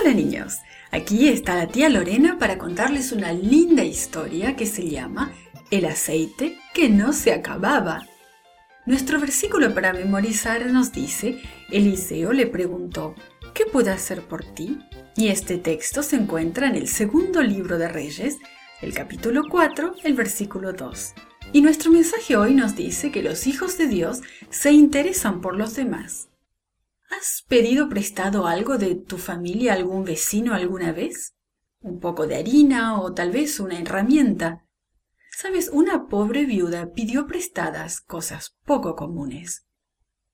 Hola niños, aquí está la tía Lorena para contarles una linda historia que se llama El aceite que no se acababa. Nuestro versículo para memorizar nos dice, Eliseo le preguntó, ¿qué puedo hacer por ti? Y este texto se encuentra en el segundo libro de Reyes, el capítulo 4, el versículo 2. Y nuestro mensaje hoy nos dice que los hijos de Dios se interesan por los demás. ¿Has pedido prestado algo de tu familia a algún vecino alguna vez? ¿Un poco de harina o tal vez una herramienta? Sabes, una pobre viuda pidió prestadas cosas poco comunes.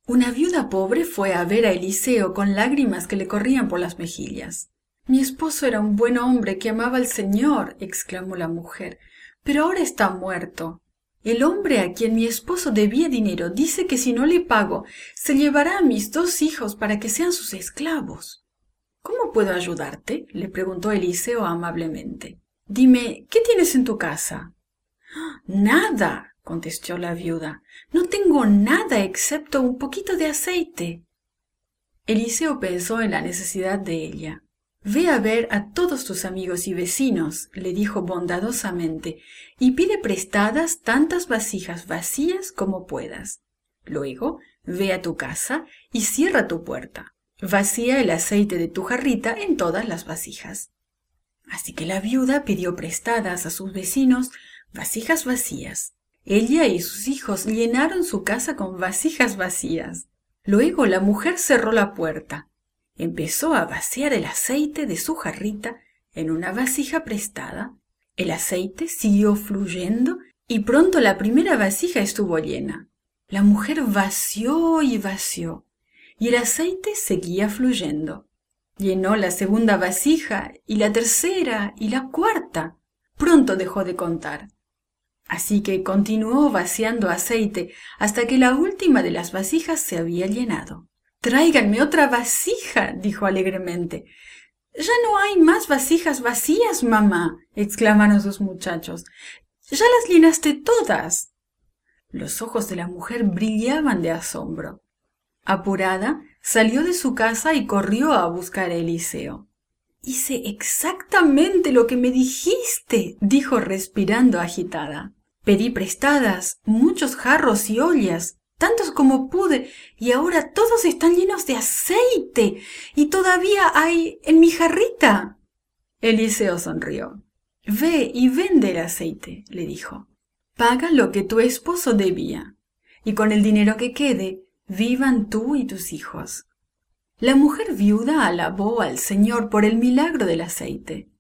Una viuda pobre fue a ver a Eliseo con lágrimas que le corrían por las mejillas. Mi esposo era un buen hombre que amaba al Señor, exclamó la mujer, pero ahora está muerto. El hombre a quien mi esposo debía dinero dice que si no le pago, se llevará a mis dos hijos para que sean sus esclavos. ¿Cómo puedo ayudarte? le preguntó Eliseo amablemente. Dime, ¿qué tienes en tu casa? Nada, contestó la viuda. No tengo nada excepto un poquito de aceite. Eliseo pensó en la necesidad de ella. Ve a ver a todos tus amigos y vecinos, le dijo bondadosamente, y pide prestadas tantas vasijas vacías como puedas. Luego, ve a tu casa y cierra tu puerta. Vacía el aceite de tu jarrita en todas las vasijas. Así que la viuda pidió prestadas a sus vecinos vasijas vacías. Ella y sus hijos llenaron su casa con vasijas vacías. Luego la mujer cerró la puerta empezó a vaciar el aceite de su jarrita en una vasija prestada. El aceite siguió fluyendo y pronto la primera vasija estuvo llena. La mujer vació y vació, y el aceite seguía fluyendo. Llenó la segunda vasija y la tercera y la cuarta. Pronto dejó de contar. Así que continuó vaciando aceite hasta que la última de las vasijas se había llenado. Tráiganme otra vasija, dijo alegremente. Ya no hay más vasijas vacías, mamá, exclamaron sus muchachos. Ya las llenaste todas. Los ojos de la mujer brillaban de asombro. Apurada, salió de su casa y corrió a buscar a Eliseo. Hice exactamente lo que me dijiste, dijo respirando agitada. Pedí prestadas muchos jarros y ollas, tantos como pude, y ahora todos están llenos de aceite, y todavía hay en mi jarrita. Eliseo sonrió. Ve y vende el aceite, le dijo. Paga lo que tu esposo debía, y con el dinero que quede, vivan tú y tus hijos. La mujer viuda alabó al Señor por el milagro del aceite.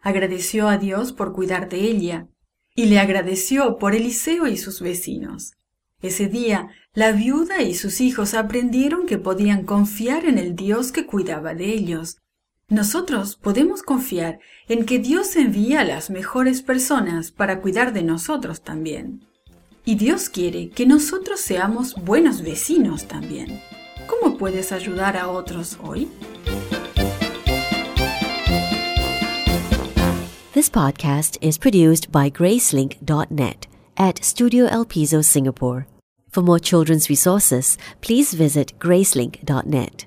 Agradeció a Dios por cuidar de ella, y le agradeció por Eliseo y sus vecinos. Ese día, la viuda y sus hijos aprendieron que podían confiar en el Dios que cuidaba de ellos. Nosotros podemos confiar en que Dios envía a las mejores personas para cuidar de nosotros también. Y Dios quiere que nosotros seamos buenos vecinos también. ¿Cómo puedes ayudar a otros hoy? This podcast is produced by Gracelink.net. at Studio El Piso, Singapore. For more children's resources, please visit gracelink.net.